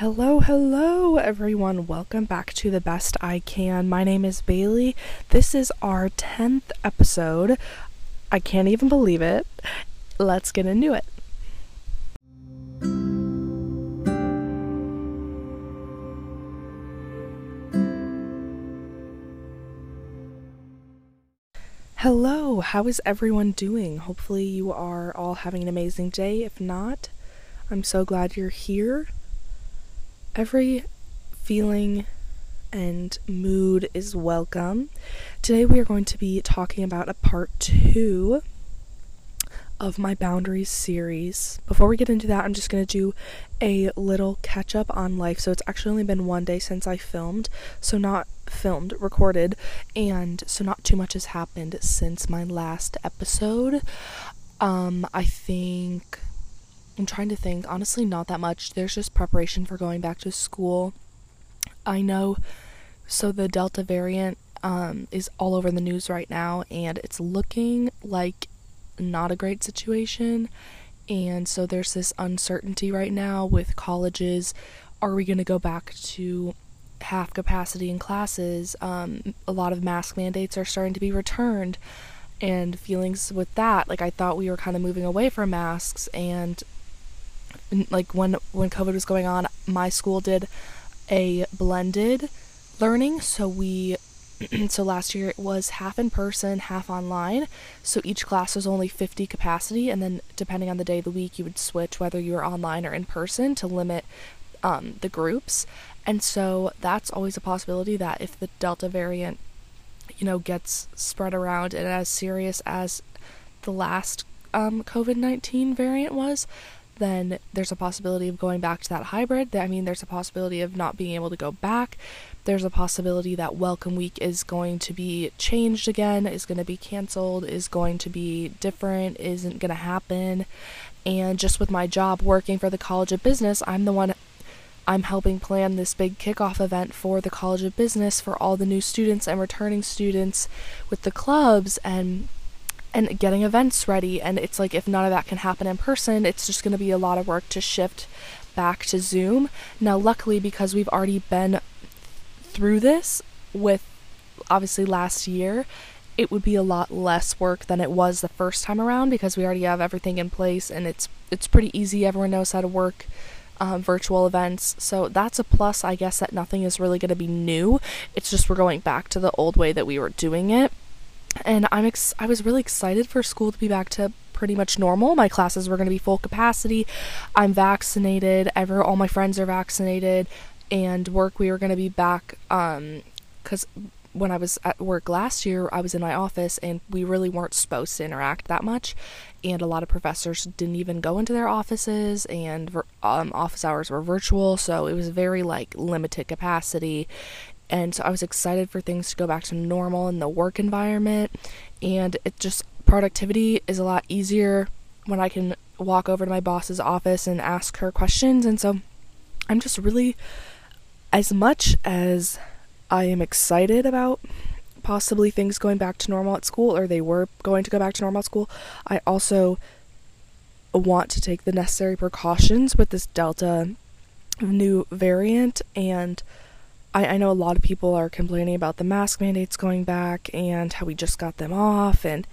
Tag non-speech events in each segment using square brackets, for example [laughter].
Hello, hello, everyone. Welcome back to The Best I Can. My name is Bailey. This is our 10th episode. I can't even believe it. Let's get into it. Hello, how is everyone doing? Hopefully, you are all having an amazing day. If not, I'm so glad you're here. Every feeling and mood is welcome. Today, we are going to be talking about a part two of my boundaries series. Before we get into that, I'm just going to do a little catch up on life. So, it's actually only been one day since I filmed, so not filmed, recorded, and so not too much has happened since my last episode. Um, I think I'm trying to think, honestly, not that much. There's just preparation for going back to school. I know, so the Delta variant um, is all over the news right now, and it's looking like not a great situation. And so there's this uncertainty right now with colleges. Are we going to go back to half capacity in classes? Um, a lot of mask mandates are starting to be returned. And feelings with that, like I thought we were kind of moving away from masks, and like when when COVID was going on, my school did a blended learning. So we [clears throat] so last year it was half in person, half online. So each class was only 50 capacity, and then depending on the day of the week, you would switch whether you were online or in person to limit um, the groups. And so that's always a possibility that if the Delta variant, you know, gets spread around and as serious as the last um, COVID 19 variant was, then there's a possibility of going back to that hybrid. I mean, there's a possibility of not being able to go back. There's a possibility that Welcome Week is going to be changed again, is going to be canceled, is going to be different, isn't going to happen. And just with my job working for the College of Business, I'm the one I'm helping plan this big kickoff event for the College of Business for all the new students and returning students with the clubs and and getting events ready. And it's like if none of that can happen in person, it's just going to be a lot of work to shift back to Zoom. Now, luckily, because we've already been through this with obviously last year, it would be a lot less work than it was the first time around because we already have everything in place and it's it's pretty easy. Everyone knows how to work um, virtual events, so that's a plus. I guess that nothing is really going to be new. It's just we're going back to the old way that we were doing it and I'm ex- I was really excited for school to be back to pretty much normal. My classes were going to be full capacity. I'm vaccinated. Ever all my friends are vaccinated, and work we were going to be back. Um, because when I was at work last year, I was in my office, and we really weren't supposed to interact that much. And a lot of professors didn't even go into their offices, and um, office hours were virtual, so it was very like limited capacity and so I was excited for things to go back to normal in the work environment. And it just productivity is a lot easier when I can walk over to my boss's office and ask her questions. And so I'm just really as much as I am excited about possibly things going back to normal at school or they were going to go back to normal at school I also want to take the necessary precautions with this delta new variant. And I, I know a lot of people are complaining about the mask mandates going back and how we just got them off and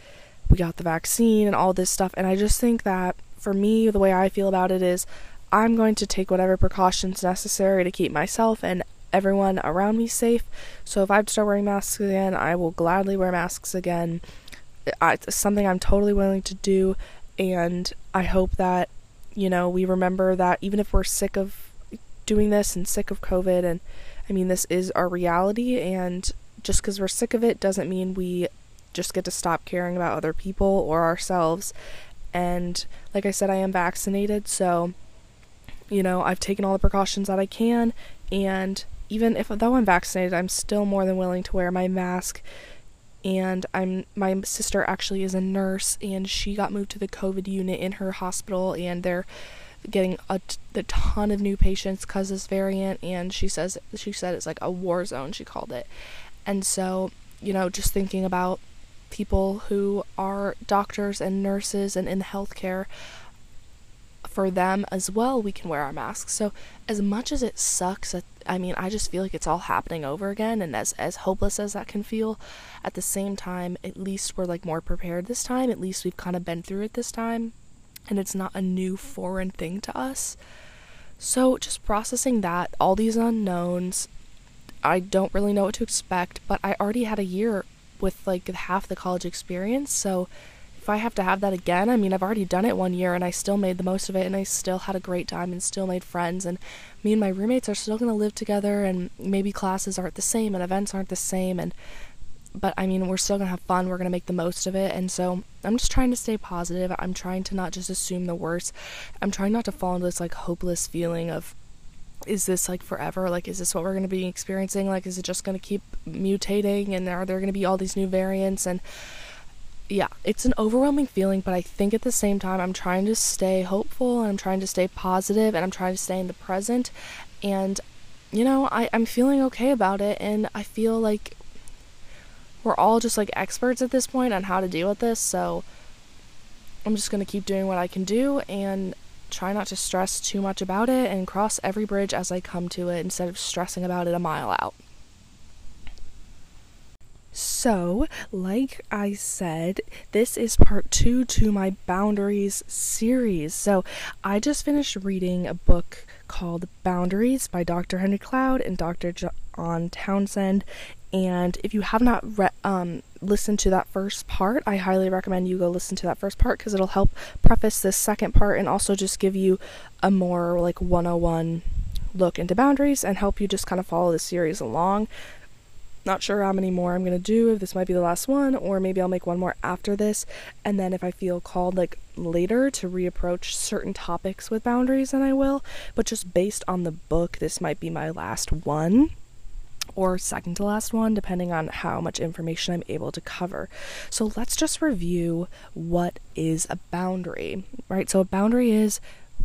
we got the vaccine and all this stuff. And I just think that for me, the way I feel about it is I'm going to take whatever precautions necessary to keep myself and everyone around me safe. So if I have to start wearing masks again, I will gladly wear masks again. It's something I'm totally willing to do. And I hope that, you know, we remember that even if we're sick of doing this and sick of COVID and I mean, this is our reality, and just because we're sick of it doesn't mean we just get to stop caring about other people or ourselves. And like I said, I am vaccinated, so you know, I've taken all the precautions that I can, and even if though I'm vaccinated, I'm still more than willing to wear my mask. And I'm my sister actually is a nurse, and she got moved to the COVID unit in her hospital, and they're getting a, ton of new patients because this variant and she says she said it's like a war zone she called it and so you know just thinking about people who are doctors and nurses and in healthcare for them as well, we can wear our masks. So, as much as it sucks, I mean, I just feel like it's all happening over again, and as as hopeless as that can feel, at the same time, at least we're like more prepared this time. At least we've kind of been through it this time, and it's not a new foreign thing to us. So, just processing that, all these unknowns, I don't really know what to expect, but I already had a year with like half the college experience, so if I have to have that again, I mean, I've already done it one year and I still made the most of it and I still had a great time and still made friends. And me and my roommates are still going to live together and maybe classes aren't the same and events aren't the same. And, but I mean, we're still to have fun. We're to make the most of it. And so I'm just trying to stay positive. I'm trying to not just assume the worst. I'm trying not to fall into this like hopeless feeling of, is this like forever? Like, is this what we're to be experiencing? Like, is it just to keep mutating? And are there to be all these new variants? And, yeah, it's an overwhelming feeling, but I think at the same time, I'm trying to stay hopeful and I'm trying to stay positive and I'm trying to stay in the present. And, you know, I, I'm feeling okay about it. And I feel like we're all just like experts at this point on how to deal with this. So I'm just going to keep doing what I can do and try not to stress too much about it and cross every bridge as I come to it instead of stressing about it a mile out. So, like I said, this is part two to my Boundaries series. So, I just finished reading a book called Boundaries by Dr. Henry Cloud and Dr. John Townsend. And if you have not re- um, listened to that first part, I highly recommend you go listen to that first part because it'll help preface this second part and also just give you a more like 101 look into boundaries and help you just kind of follow the series along. Not sure how many more I'm going to do, if this might be the last one, or maybe I'll make one more after this. And then if I feel called, like, later to reapproach certain topics with boundaries, then I will. But just based on the book, this might be my last one or second to last one, depending on how much information I'm able to cover. So let's just review what is a boundary, right? So a boundary is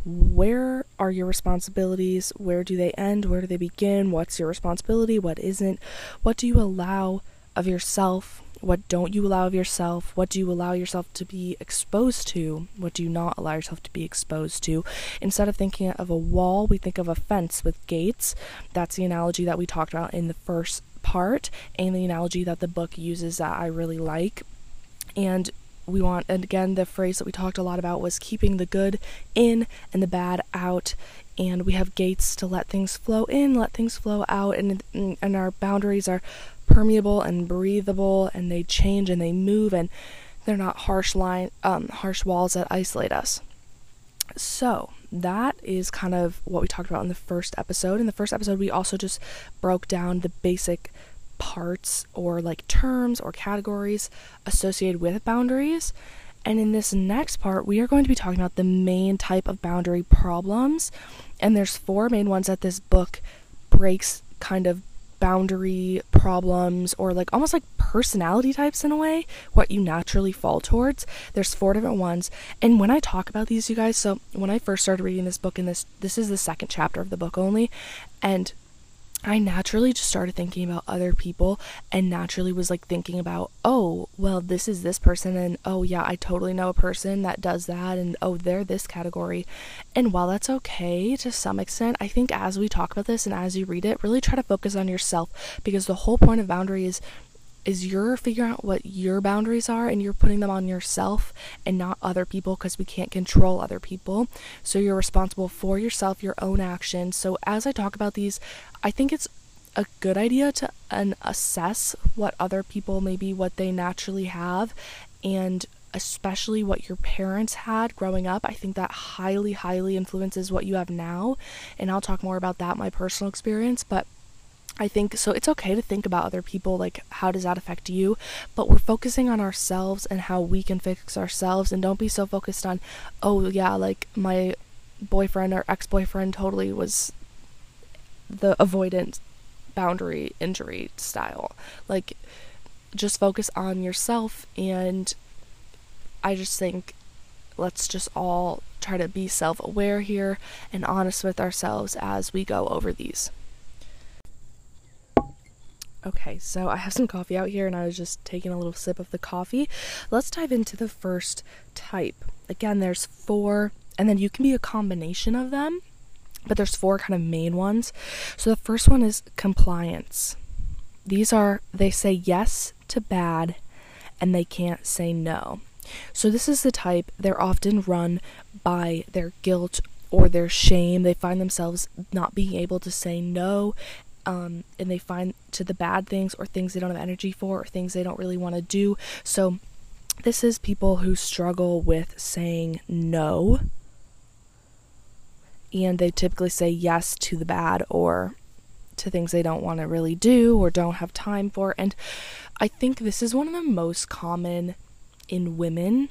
where are your responsibilities? Where do they end? Where do they begin? What's your responsibility? What isn't? What do you allow of yourself? What don't you allow of yourself? What do you allow yourself to be exposed to? What do you not allow yourself to be exposed to? Instead of thinking of a wall, we think of a fence with gates. That's the analogy that we talked about in the first part, and the analogy that the book uses that I really like. And we want and again the phrase that we talked a lot about was keeping the good in and the bad out and we have gates to let things flow in let things flow out and and our boundaries are permeable and breathable and they change and they move and they're not harsh line um, harsh walls that isolate us so that is kind of what we talked about in the first episode in the first episode we also just broke down the basic parts or like terms or categories associated with boundaries. And in this next part, we are going to be talking about the main type of boundary problems. And there's four main ones that this book breaks kind of boundary problems or like almost like personality types in a way what you naturally fall towards. There's four different ones. And when i talk about these you guys so when i first started reading this book and this this is the second chapter of the book only and I naturally just started thinking about other people and naturally was like thinking about, oh, well, this is this person, and oh, yeah, I totally know a person that does that, and oh, they're this category. And while that's okay to some extent, I think as we talk about this and as you read it, really try to focus on yourself because the whole point of boundary is is you're figuring out what your boundaries are and you're putting them on yourself and not other people because we can't control other people. So you're responsible for yourself, your own actions. So as I talk about these, I think it's a good idea to assess what other people maybe what they naturally have and especially what your parents had growing up. I think that highly highly influences what you have now and I'll talk more about that my personal experience, but I think so it's okay to think about other people like how does that affect you? But we're focusing on ourselves and how we can fix ourselves and don't be so focused on oh yeah like my boyfriend or ex-boyfriend totally was the avoidant boundary injury style. Like just focus on yourself and I just think let's just all try to be self-aware here and honest with ourselves as we go over these Okay, so I have some coffee out here and I was just taking a little sip of the coffee. Let's dive into the first type. Again, there's four and then you can be a combination of them, but there's four kind of main ones. So the first one is compliance. These are they say yes to bad and they can't say no. So this is the type they're often run by their guilt or their shame. They find themselves not being able to say no um, and they find to the bad things or things they don't have energy for or things they don't really want to do. So, this is people who struggle with saying no, and they typically say yes to the bad or to things they don't want to really do or don't have time for. And I think this is one of the most common in women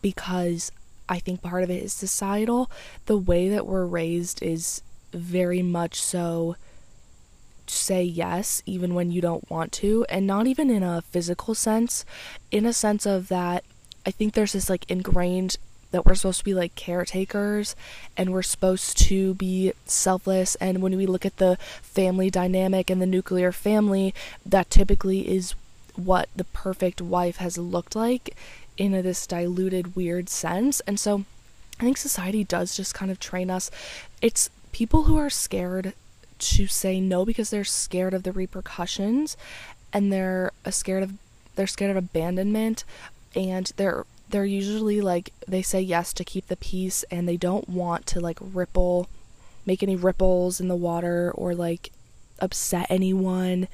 because I think part of it is societal. The way that we're raised is very much so say yes even when you don't want to and not even in a physical sense in a sense of that i think there's this like ingrained that we're supposed to be like caretakers and we're supposed to be selfless and when we look at the family dynamic and the nuclear family that typically is what the perfect wife has looked like in a, this diluted weird sense and so i think society does just kind of train us. It's people who are scared to say no because they're scared of the repercussions and they're scared of they're scared of abandonment. And they're they're usually like they say yes to keep the peace and they don't want to like ripple make any ripples in the water or like upset anyone.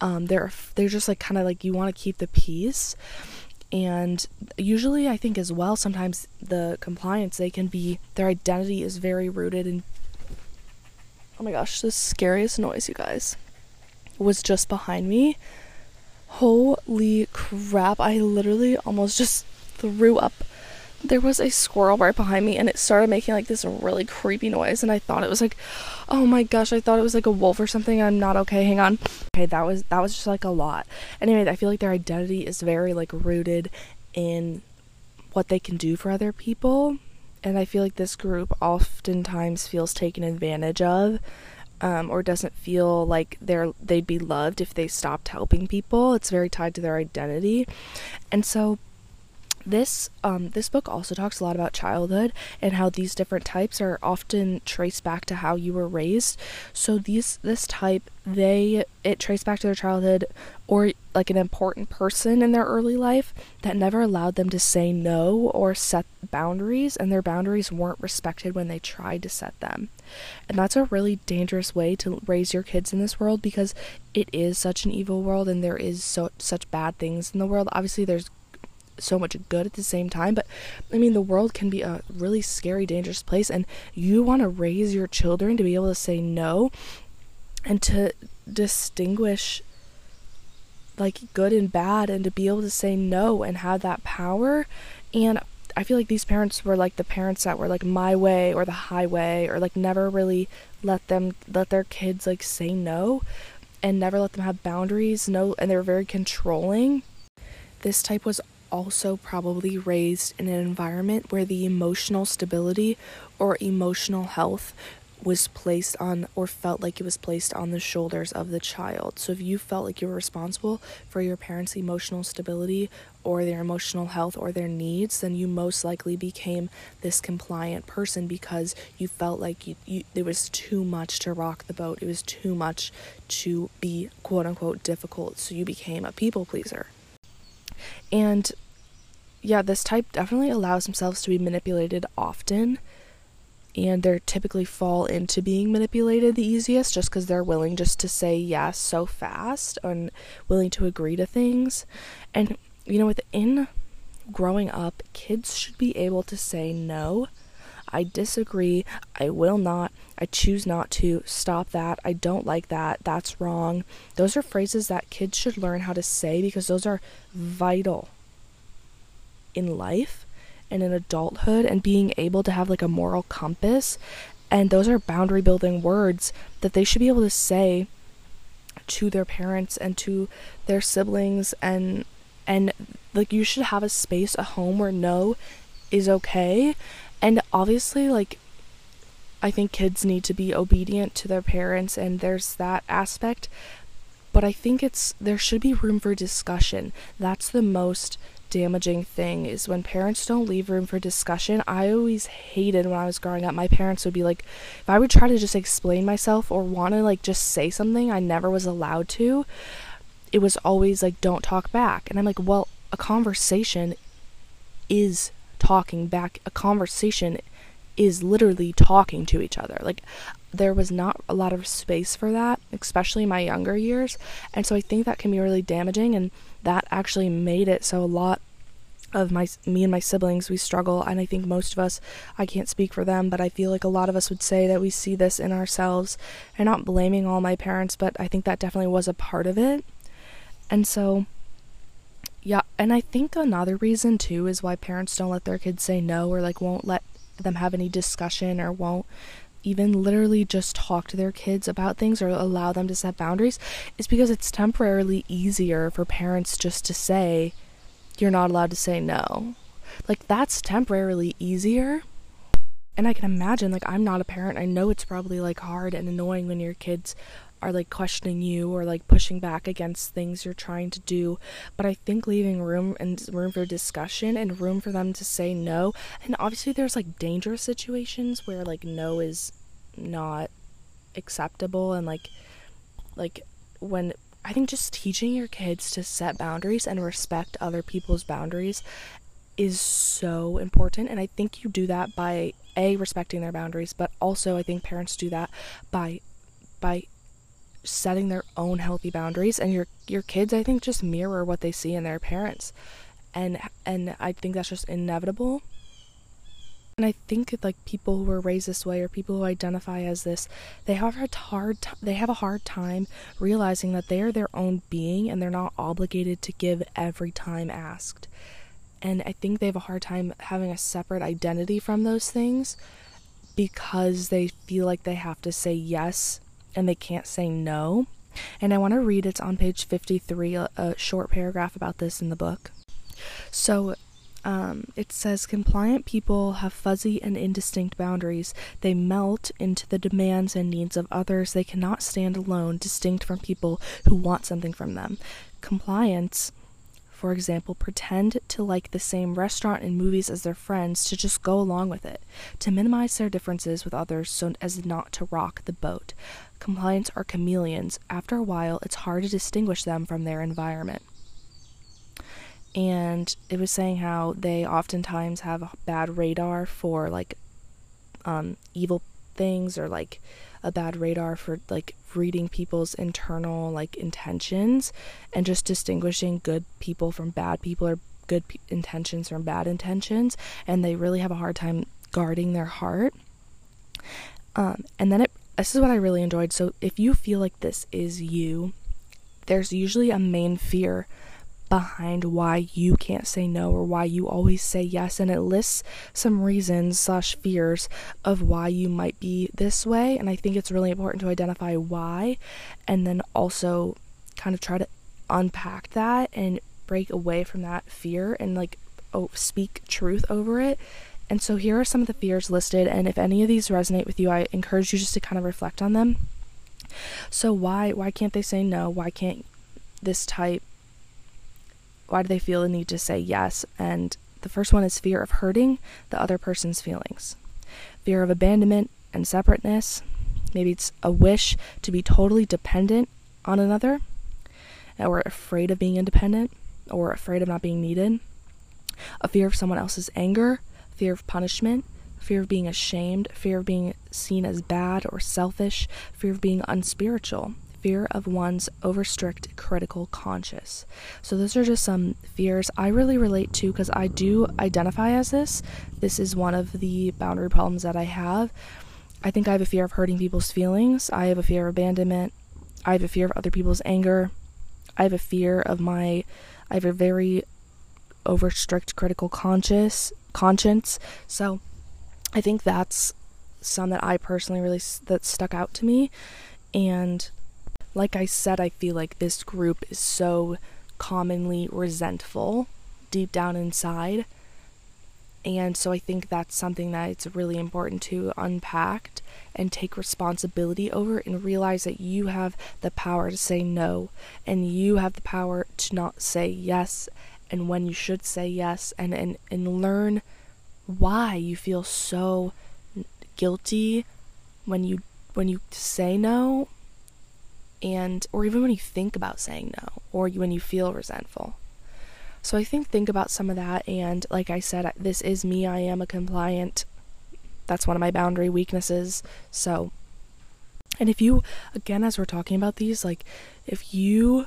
Um they're they're just like kind of like you want to keep the peace. And usually i think as well sometimes the compliance they can be their identity is very rooted in Oh my gosh, the scariest noise, you guys, was just behind me. Holy crap, I literally almost just threw up. There was a squirrel right behind me and it started making like this really creepy noise and I thought it was like oh my gosh, I thought it was like a wolf or something. I'm not okay. Hang on. Okay, that was that was just like a lot. Anyway, I feel like their identity is very like rooted in what they can do for other people and I feel like this group oftentimes feels taken advantage of um, or doesn't feel like they're they'd be loved if they stopped helping people. It's very tied to their identity, and so this um, this book also talks a lot about childhood and how these different types are often traced back to how you were raised. So these this type they it traced back to their childhood or like an important person in their early life that never allowed them to say no or set boundaries and their boundaries weren't respected when they tried to set them. And that's a really dangerous way to raise your kids in this world because it is such an evil world and there is so such bad things in the world. Obviously there's so much good at the same time. But I mean, the world can be a really scary, dangerous place, and you want to raise your children to be able to say no and to distinguish like good and bad and to be able to say no and have that power. And I feel like these parents were like the parents that were like my way or the highway or like never really let them let their kids like say no and never let them have boundaries no and they were very controlling this type was also probably raised in an environment where the emotional stability or emotional health was placed on or felt like it was placed on the shoulders of the child. So if you felt like you were responsible for your parents' emotional stability or their emotional health or their needs, then you most likely became this compliant person because you felt like you, you it was too much to rock the boat. It was too much to be quote unquote difficult. So you became a people pleaser. And yeah, this type definitely allows themselves to be manipulated often. And they typically fall into being manipulated the easiest just because they're willing just to say yes so fast and willing to agree to things. And, you know, within growing up, kids should be able to say no. I disagree. I will not. I choose not to. Stop that. I don't like that. That's wrong. Those are phrases that kids should learn how to say because those are vital in life and in adulthood and being able to have like a moral compass. And those are boundary building words that they should be able to say to their parents and to their siblings and and like you should have a space a home where no is okay and obviously like I think kids need to be obedient to their parents and there's that aspect but I think it's there should be room for discussion that's the most damaging thing is when parents don't leave room for discussion. I always hated when I was growing up. My parents would be like, if I would try to just explain myself or want to like just say something, I never was allowed to. It was always like, don't talk back. And I'm like, well, a conversation is talking back. A conversation is literally talking to each other. Like, there was not a lot of space for that, especially my younger years. And so I think that can be really damaging. And that actually made it so a lot of my me and my siblings we struggle and I think most of us I can't speak for them but I feel like a lot of us would say that we see this in ourselves and not blaming all my parents but I think that definitely was a part of it. And so and I think another reason too is why parents don't let their kids say no or like won't let them have any discussion or won't even literally just talk to their kids about things or allow them to set boundaries is because it's temporarily easier for parents just to say, you're not allowed to say no. Like, that's temporarily easier. And I can imagine, like, I'm not a parent. I know it's probably like hard and annoying when your kids are like questioning you or like pushing back against things you're trying to do. But i think leaving room and room for discussion and room for them to say no and obviously there's like dangerous situations where like no is not acceptable and like like when I think just teaching your kids to set boundaries and respect other people's boundaries is so important. And I think you do that by a respecting their boundaries but also I think parents do that by by setting their own healthy boundaries and your your kids I think just mirror what they see in their parents and and I think that's just inevitable and I think like people who are raised this way or people who identify as this, they have a hard t- they have a hard time realizing that they are their own being and they're not obligated to give every time asked. And I think they have a hard time having a separate identity from those things because they feel like they have to say yes and they can't say no. And I want to read it's on page 53 a, a short paragraph about this in the book. So um, it says compliant people have fuzzy and indistinct boundaries. They melt into the demands and needs of others. They cannot stand alone, distinct from people who want something from them. Compliants, for example, pretend to like the same restaurant and movies as their friends to just go along with it, to minimize their differences with others so as not to rock the boat. Compliants are chameleons. After a while, it's hard to distinguish them from their environment. And it was saying how they oftentimes have a bad radar for like um, evil things or like a bad radar for like reading people's internal like intentions and just distinguishing good people from bad people or good p- intentions from bad intentions. And they really have a hard time guarding their heart. Um, and then it this is what i really enjoyed. So if you feel like this is you there's usually a main fear behind why you can't say no or why you always say yes and it lists some reasons slash fears of why you might be this way and i think it's really important to identify why and then also kind of try to unpack that and break away from that fear and like oh, speak truth over it and so here are some of the fears listed and if any of these resonate with you i encourage you just to kind of reflect on them so why why can't they say no why can't this type why do they feel the need to say yes? And the first one is fear of hurting the other person's feelings, fear of abandonment and separateness. Maybe it's a wish to be totally dependent on another, or afraid of being independent, or afraid of not being needed. A fear of someone else's anger, fear of punishment, fear of being ashamed, fear of being seen as bad or selfish, fear of being unspiritual, fear of one's over strict critical conscious. So, those are just some fears I really relate to because I do identify as this. This is one of the boundary problems that I have. I think I have a fear of hurting people's feelings, I have a fear of abandonment, I have a fear of other people's anger, I have a fear of my, I have a very over strict critical conscious conscience. So, I think that's some that I personally really that stuck out to me and like I said, I feel like this group is so commonly resentful deep down inside. And so I think that's something that it's really important to unpack and take responsibility over and realize that you have the power to say no and you have the power to not say yes and when you should say yes and and, and learn why you feel so guilty when you when you say no and or even when you think about saying no or when you feel resentful. So i think think about some of that and like i said this is me i am a compliant that's one of my boundary weaknesses so. And if you again as we're talking about these like if you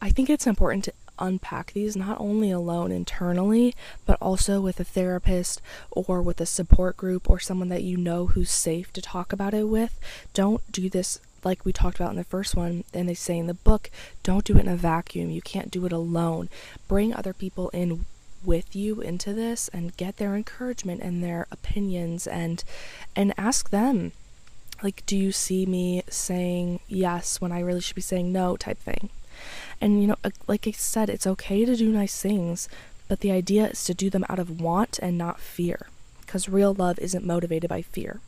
i think it's important to unpack these not only alone internally, but also with a therapist or with a support group or someone that you know who's safe to talk about it with. Don't do this like we talked about in the first one, and they say in the book, don't do it in a vacuum. You can't do it alone. Bring other people in with you into this and get their encouragement and their opinions and and ask them like do you see me saying yes when I really should be saying no type thing. And you know, uh, like I said, it's okay to do nice things, but the idea is to do them out of want and not fear, because real love isn't motivated by fear.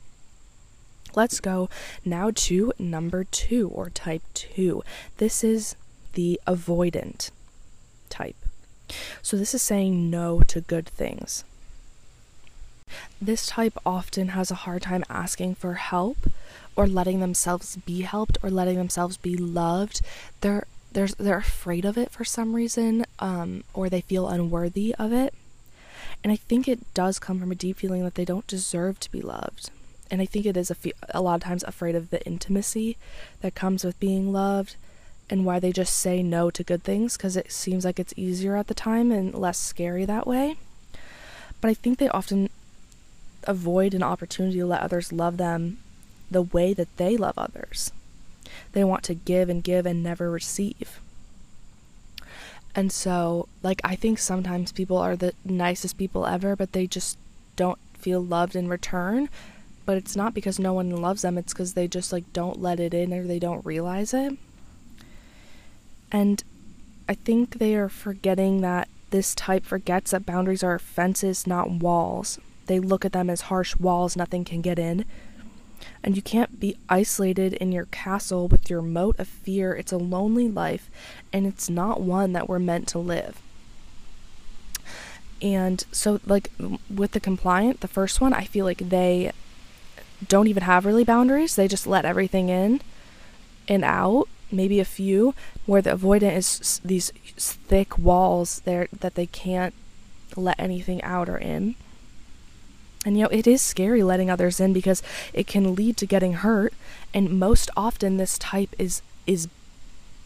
Let's go now to number two or type two. This is the avoidant type. So, this is saying no to good things. This type often has a hard time asking for help or letting themselves be helped or letting themselves be loved. They're they're they're afraid of it for some reason um, or they feel unworthy of it. And i think it does come from a deep feeling that they don't deserve to be loved. And i think it is a, fe- a lot of times afraid of the intimacy that comes with being loved and why they just say no to good things because it seems like it's easier at the time and less scary that way. But i think they often avoid an opportunity to let others love them the way that they love others they want to give and give and never receive. And so, like, I think sometimes people are the nicest people ever, but they just don't feel loved in return. But it's not because no one loves them, it's because they just, like, don't let it in or they don't realize it. And I think they are forgetting that this type forgets that boundaries are fences, not walls. They look at them as harsh walls nothing can get in and you can't be isolated in your castle with your moat of fear. It's a lonely life, and it's not one that we're meant to live. And so, like with the compliant, the first one, I feel like they don't even have really boundaries. They just let everything in and out, maybe a few, where the avoidant is these thick walls there that they can't let anything out or in. And you know, it is scary letting others in because it can lead to getting hurt, and most often this type is is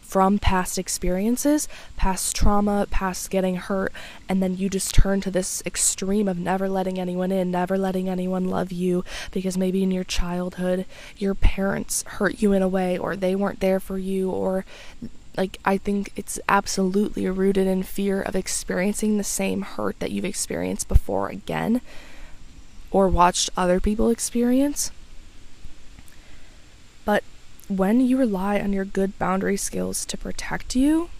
from past experiences, past trauma, past getting hurt, and then you just turn to this extreme of never letting anyone in, never letting anyone love you because maybe in your childhood your parents hurt you in a way or they weren't there for you or like I think it's absolutely rooted in fear of experiencing the same hurt that you've experienced before again or watched other people experience. But when you rely on your good boundary skills to protect you,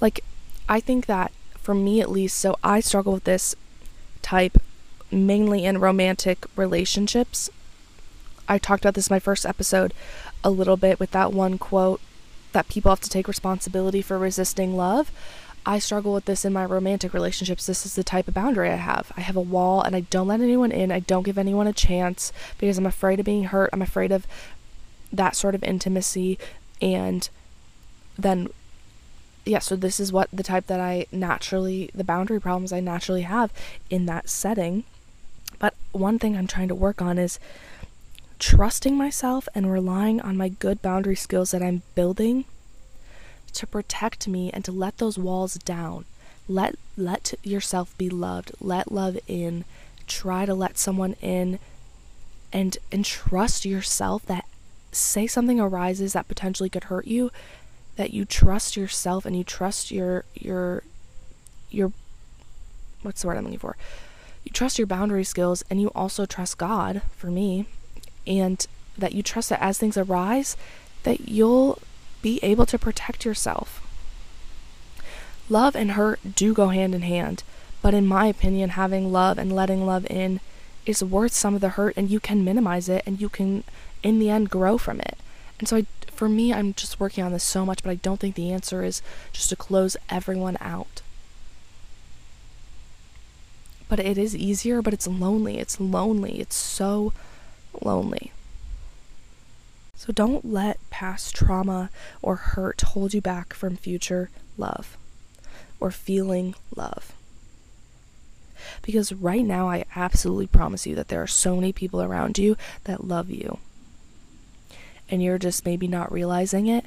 like, I think that for me at least, so I struggle with this type mainly in romantic relationships. I talked about this in my first episode a little bit with that one quote that people have to take responsibility for resisting love. I struggle with this in my romantic relationships. This is the type of boundary I have. I have a wall and I don't let anyone in. I don't give anyone a chance because I'm afraid of being hurt. I'm afraid of that sort of intimacy. And then, yeah, so this is what the type that I naturally, the boundary problems I naturally have in that setting. But one thing I'm trying to work on is trusting myself and relying on my good boundary skills that I'm building to protect me and to let those walls down. Let let yourself be loved. Let love in. Try to let someone in and and trust yourself that say something arises that potentially could hurt you that you trust yourself and you trust your your your what's the word I'm looking for? You trust your boundary skills and you also trust God for me and that you trust that as things arise that you'll be able to protect yourself. Love and hurt do go hand in hand, but in my opinion, having love and letting love in is worth some of the hurt, and you can minimize it and you can, in the end, grow from it. And so, I, for me, I'm just working on this so much, but I don't think the answer is just to close everyone out. But it is easier, but it's lonely. It's lonely. It's so lonely. So don't let past trauma or hurt hold you back from future love or feeling love. Because right now, I absolutely promise you that there are so many people around you that love you. And you're just maybe not realizing it.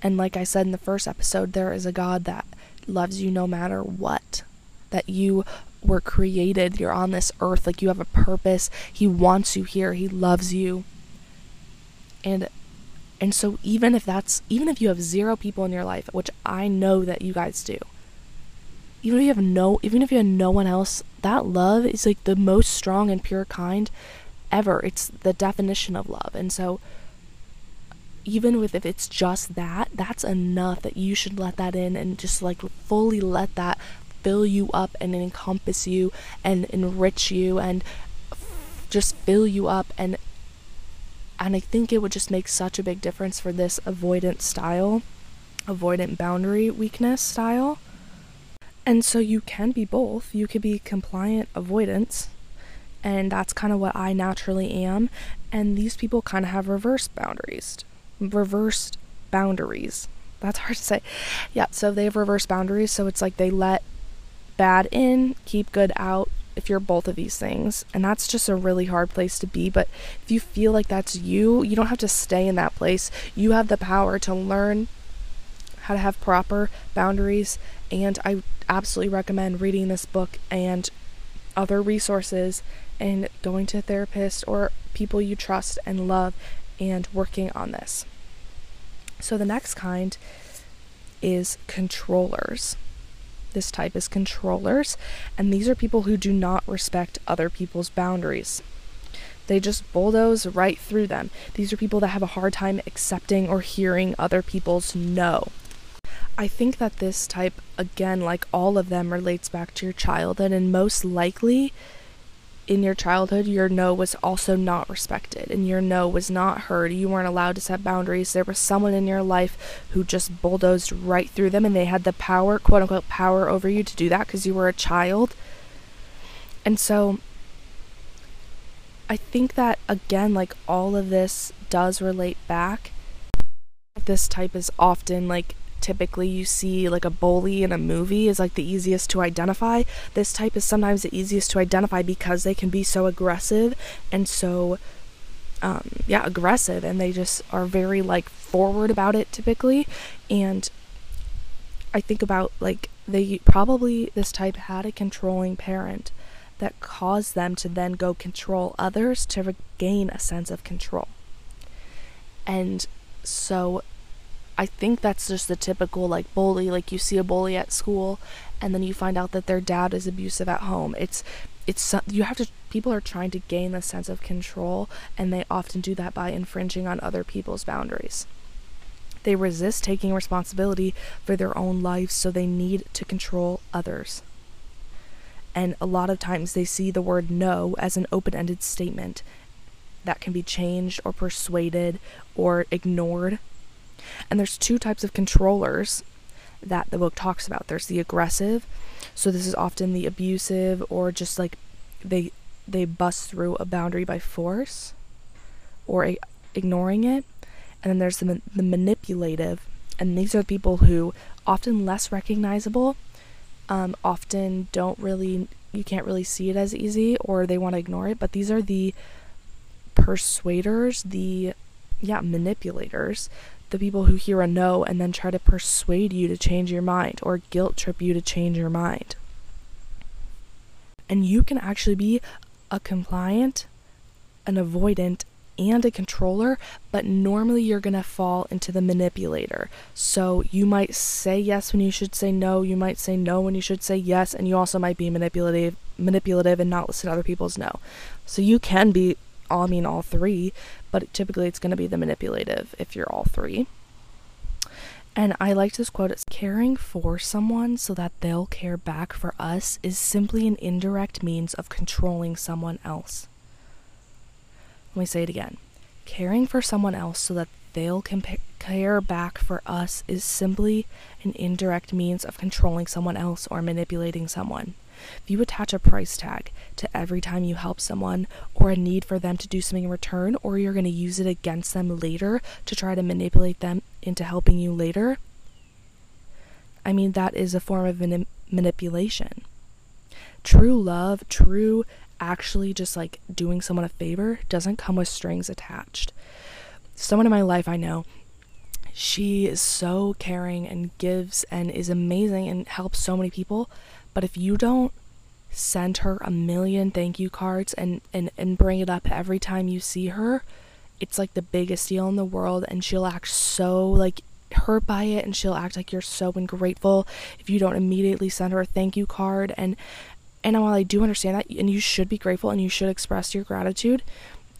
And like I said in the first episode, there is a God that loves you no matter what. That you were created, you're on this earth, like you have a purpose. He wants you here, He loves you. And and so even if that's even if you have zero people in your life, which I know that you guys do, even if you have no even if you have no one else that love is like the most strong and pure kind ever. It's the definition of love. And so even with if it's just that that's enough that you should let that in and just like fully let that fill you up and encompass you and enrich you and just fill you up and and I think it would just make such a big difference for this avoidant style avoidant boundary weakness style and so you can be both. You could be compliant avoidance, and that's kind of what I naturally am. And these people kind of have reverse boundaries. Reversed boundaries. That's hard to say. Yeah, so they have reverse boundaries. So it's like they let bad in, keep good out, if you're both of these things. And that's just a really hard place to be. But if you feel like that's you, you don't have to stay in that place. You have the power to learn how to have proper boundaries. And I absolutely recommend reading this book and other resources and going to a therapist or people you trust and love and working on this. So the next kind is controllers. This type is controllers, and these are people who do not respect other people's boundaries. They just bulldoze right through them. These are people that have a hard time accepting or hearing other people's no. I think that this type, again, like all of them, relates back to your childhood, and most likely in your childhood, your no was also not respected, and your no was not heard. You weren't allowed to set boundaries. There was someone in your life who just bulldozed right through them, and they had the power, quote unquote, power over you to do that because you were a child. And so, I think that, again, like all of this does relate back. This type is often like typically you see like a bully in a movie is like the easiest to identify. This type is sometimes the easiest to identify because they can be so aggressive and so um, yeah, aggressive and they just are very like forward about it typically. And I think about like they probably this type had a controlling parent that caused them to then go control others to regain a sense of control. And so I think that's just the typical like bully like you see a bully at school and then you find out that their dad is abusive at home. It's it's you have to people are trying to gain a sense of control and they often do that by infringing on other people's boundaries. They resist taking responsibility for their own lives so they need to control others. And a lot of times they see the word no as an open-ended statement that can be changed or persuaded or ignored and there's two types of controllers that the book talks about. There's the aggressive, so this is often the abusive or just like they they bust through a boundary by force or a, ignoring it. And then there's the, the manipulative, and these are the people who often less recognizable, um, often don't really you can't really see it as easy or they want to ignore it. But these are the persuaders, the yeah manipulators the people who hear a no and then try to persuade you to change your mind or guilt trip you to change your mind. And you can actually be a compliant, an avoidant, and a controller, but normally you're going to fall into the manipulator. So you might say yes when you should say no, you might say no when you should say yes, and you also might be manipulative manipulative and not listen to other people's no. So you can be I mean all three, but typically it's going to be the manipulative if you're all three. And I liked this quote. It's caring for someone so that they'll care back for us is simply an indirect means of controlling someone else. Let me say it again. Caring for someone else so that they'll compa- care back for us is simply an indirect means of controlling someone else or manipulating someone. If you attach a price tag to every time you help someone or a need for them to do something in return, or you're going to use it against them later to try to manipulate them into helping you later, I mean, that is a form of mani- manipulation. True love, true actually just like doing someone a favor doesn't come with strings attached. Someone in my life I know, she is so caring and gives and is amazing and helps so many people, but if you don't send her a million thank you cards and and and bring it up every time you see her, it's like the biggest deal in the world and she'll act so like hurt by it and she'll act like you're so ungrateful if you don't immediately send her a thank you card and and while I do understand that, and you should be grateful and you should express your gratitude,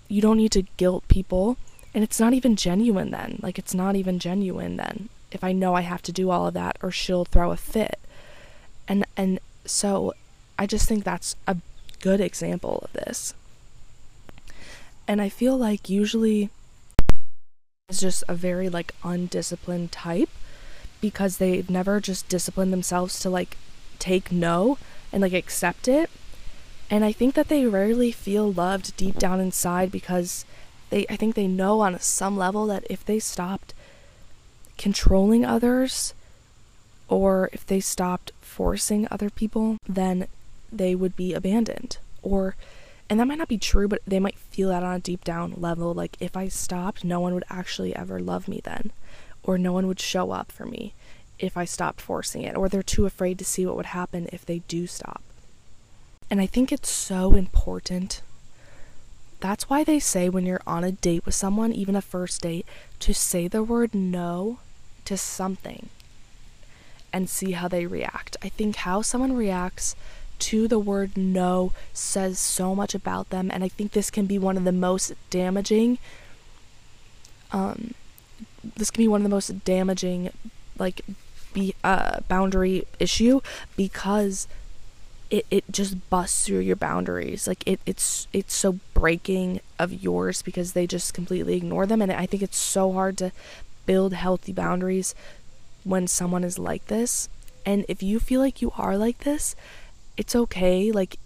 you don't need to guilt people. And it's not even genuine then. Like, it's not even genuine then. If I know I have to do all of that, or she'll throw a fit. And, and so I just think that's a good example of this. And I feel like usually it's just a very like undisciplined type because they've never just disciplined themselves to like take no and like accept it. And I think that they rarely feel loved deep down inside because they I think they know on some level that if they stopped controlling others or if they stopped forcing other people, then they would be abandoned. Or and that might not be true, but they might feel that on a deep down level like if I stopped, no one would actually ever love me then or no one would show up for me if I stopped forcing it, or they're too afraid to see what would happen if they do stop. And I think it's so important. That's why they say when you're on a date with someone, even a first date, to say the word no to something and see how they react. I think how someone reacts to the word no says so much about them, and I think this can be one of the most damaging. Um, this can be one of the most damaging, like be uh, boundary issue because it, it just busts through your boundaries like it, it's it's so breaking of yours because they just completely ignore them and i think it's so hard to build healthy boundaries when someone is like this and if you feel like you are like this it's okay like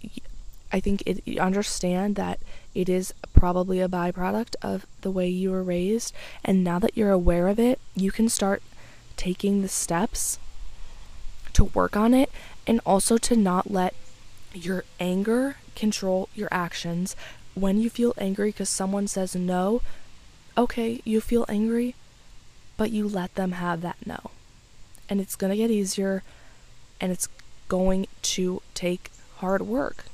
i think it you understand that it is probably a byproduct of the way you were raised and now that you're aware of it you can start taking the steps to work on it and also to not let your anger control your actions. When you feel angry because someone says no, okay, you feel angry, but you let them have that no. And it's going to get easier and it's going to take hard work.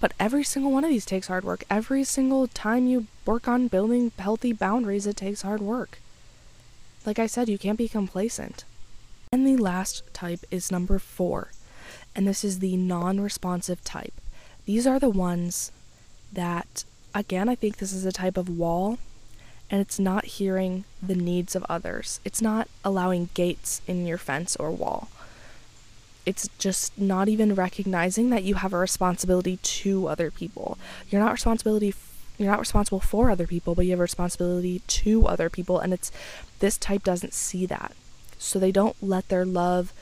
But every single one of these takes hard work. Every single time you work on building healthy boundaries, it takes hard work. Like I said, you can't be complacent. And the last type is number four, and this is the non responsive type. These are the ones that, again, I think this is a type of wall, and it's not hearing the needs of others. It's not allowing gates in your fence or wall. It's just not even recognizing that you have a responsibility to other people. You're not responsibility you're not responsible for other people, but you have a responsibility to other people, and it's this type doesn't see that. So they don't let their love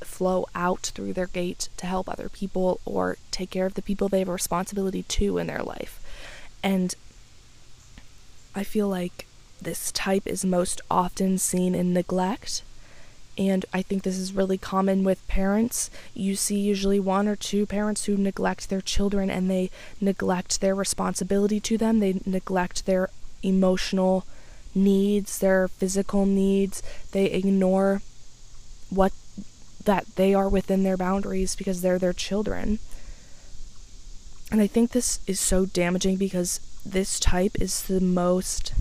flow out through their gate to help other people or take care of the people they have a responsibility to in their life. And I feel like this type is most often seen in neglect and I think this is really common with parents. You see usually one or two parents who neglect their children and they neglect their responsibility to them. They neglect their emotional needs, their physical needs. They ignore what that they are within their boundaries because they're their children. And I think this is so damaging because this type is the most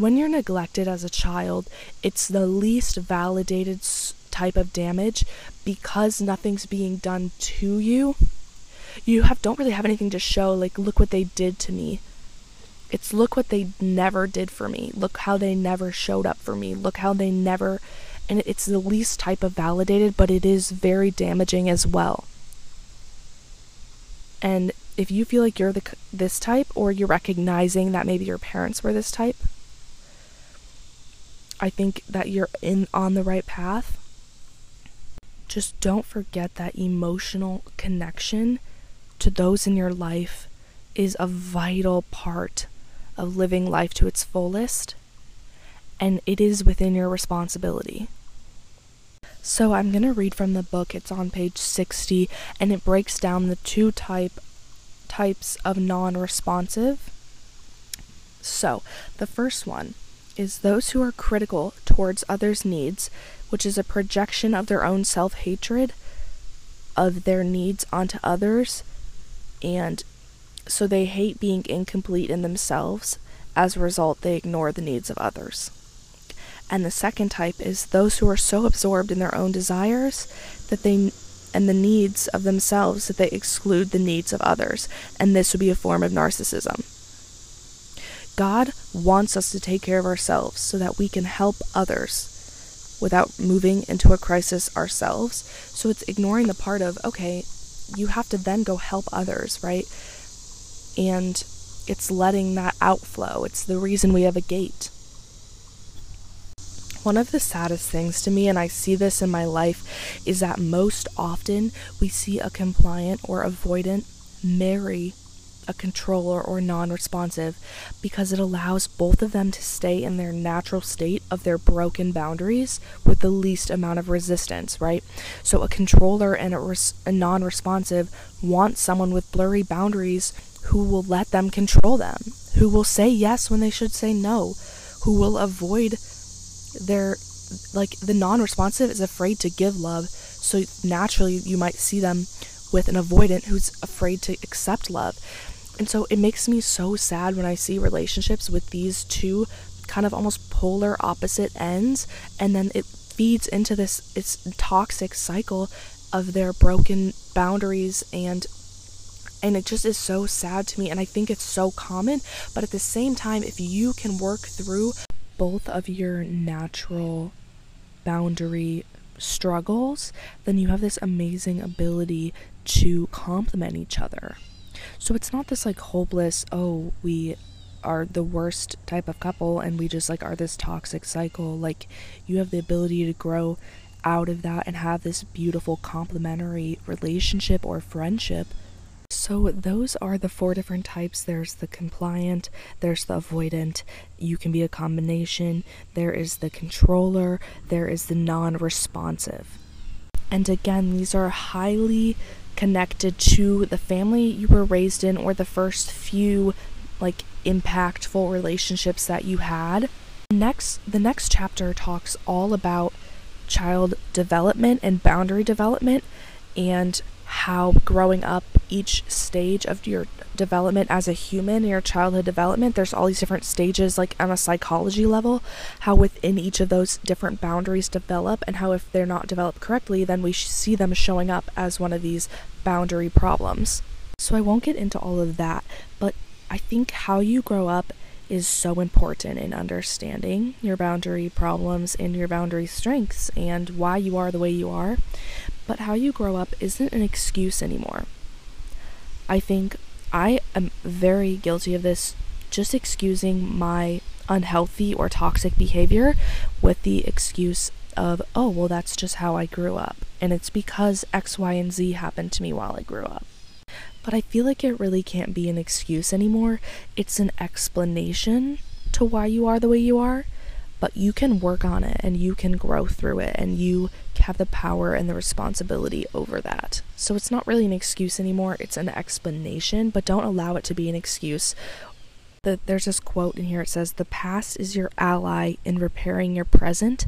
when you're neglected as a child, it's the least validated type of damage because nothing's being done to you. You have don't really have anything to show like look what they did to me. It's look what they never did for me. Look how they never showed up for me. Look how they never and it's the least type of validated, but it is very damaging as well. And if you feel like you're the this type or you're recognizing that maybe your parents were this type, I think that you're in on the right path. just don't forget that emotional connection to those in your life is a vital part of living life to its fullest, and it is within your responsibility. So, I'm going to read from the book. It's on page 60, and it breaks down the two type types of non-responsive. So, the first one is those who are critical towards others' needs, which is a projection of their own self-hatred of their needs onto others and so they hate being incomplete in themselves. As a result, they ignore the needs of others. And the second type is those who are so absorbed in their own desires that they and the needs of themselves that they exclude the needs of others. And this would be a form of narcissism. God wants us to take care of ourselves so that we can help others without moving into a crisis ourselves. So it's ignoring the part of, okay, you have to then go help others, right? and it's letting that outflow. It's the reason we have a gate. One of the saddest things to me, and I see this in my life, is that most often we see a compliant or avoidant marry a controller or non responsive because it allows both of them to stay in their natural state of their broken boundaries with the least amount of resistance, right? So a controller and a, res- a non responsive want someone with blurry boundaries who will let them control them, who will say yes when they should say no, who will avoid their like the non-responsive is afraid to give love, so naturally you might see them with an avoidant who's afraid to accept love. And so it makes me so sad when I see relationships with these two kind of almost polar opposite ends and then it feeds into this it's toxic cycle of their broken boundaries and and it just is so sad to me and i think it's so common but at the same time if you can work through both of your natural boundary struggles then you have this amazing ability to complement each other. So it's not this like hopeless oh we are the worst type of couple and we just like are this toxic cycle. Like you have the ability to grow out of that and have this beautiful complementary relationship or friendship so, those are the four different types there's the compliant, there's the avoidant, you can be a combination, there is the controller, there is the non responsive. And again, these are highly connected to the family you were raised in or the first few like impactful relationships that you had. Next, the next chapter talks all about child development and boundary development and how growing up each stage of your development as a human, your childhood development, there's all these different stages, like on a psychology level, how within each of those different boundaries develop, and how if they're not developed correctly, then we see them showing up as one of these boundary problems. So I won't get into all of that, but I think how you grow up is so important in understanding your boundary problems and your boundary strengths and why you are the way you are but how you grow up isn't an excuse anymore. I think I am very guilty of this, just excusing my unhealthy or toxic behavior with the excuse of, oh, well, that's just how I grew up. And it's because X, Y, and Z happened to me while I grew up. But I feel like it really can't be an excuse anymore. It's an explanation to why you are the way you are but you can work on it and you can grow through it and you have the power and the responsibility over that. So it's not really an excuse anymore, it's an explanation, but don't allow it to be an excuse. The, there's this quote in here it says, The past is your ally in repairing your present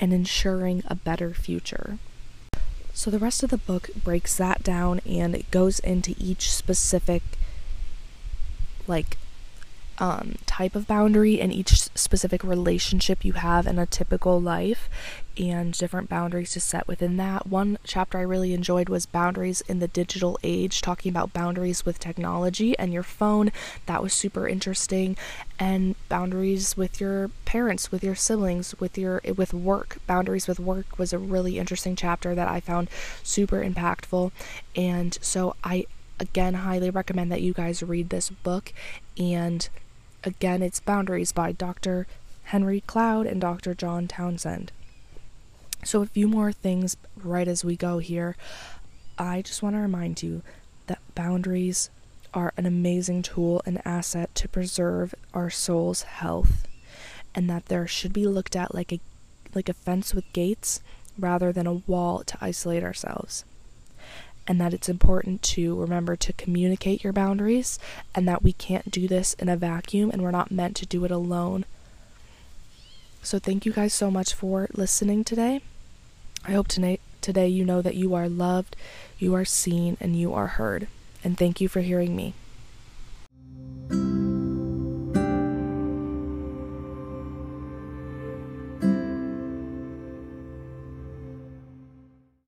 and ensuring a better future. So the rest of the book breaks that down and it goes into each specific like um, type of boundary and each specific relationship you have in a typical life and different boundaries to set within that. One chapter I really enjoyed was boundaries in the digital age, talking about boundaries with technology and your phone. That was super interesting. And boundaries with your parents, with your siblings, with your with work. Boundaries with work was a really interesting chapter that I found super impactful. And so I again highly recommend that you guys read this book and Again, it's Boundaries by Dr. Henry Cloud and Dr. John Townsend. So, a few more things right as we go here. I just want to remind you that boundaries are an amazing tool and asset to preserve our soul's health and that there should be looked at like a like a fence with gates rather than a wall to isolate ourselves. And that it's important to remember to communicate your boundaries and that we can't do this in a vacuum and we're not meant to do it alone. So thank you guys so much for listening today. I hope tonight today you know that you are loved, you are seen, and you are heard. And thank you for hearing me.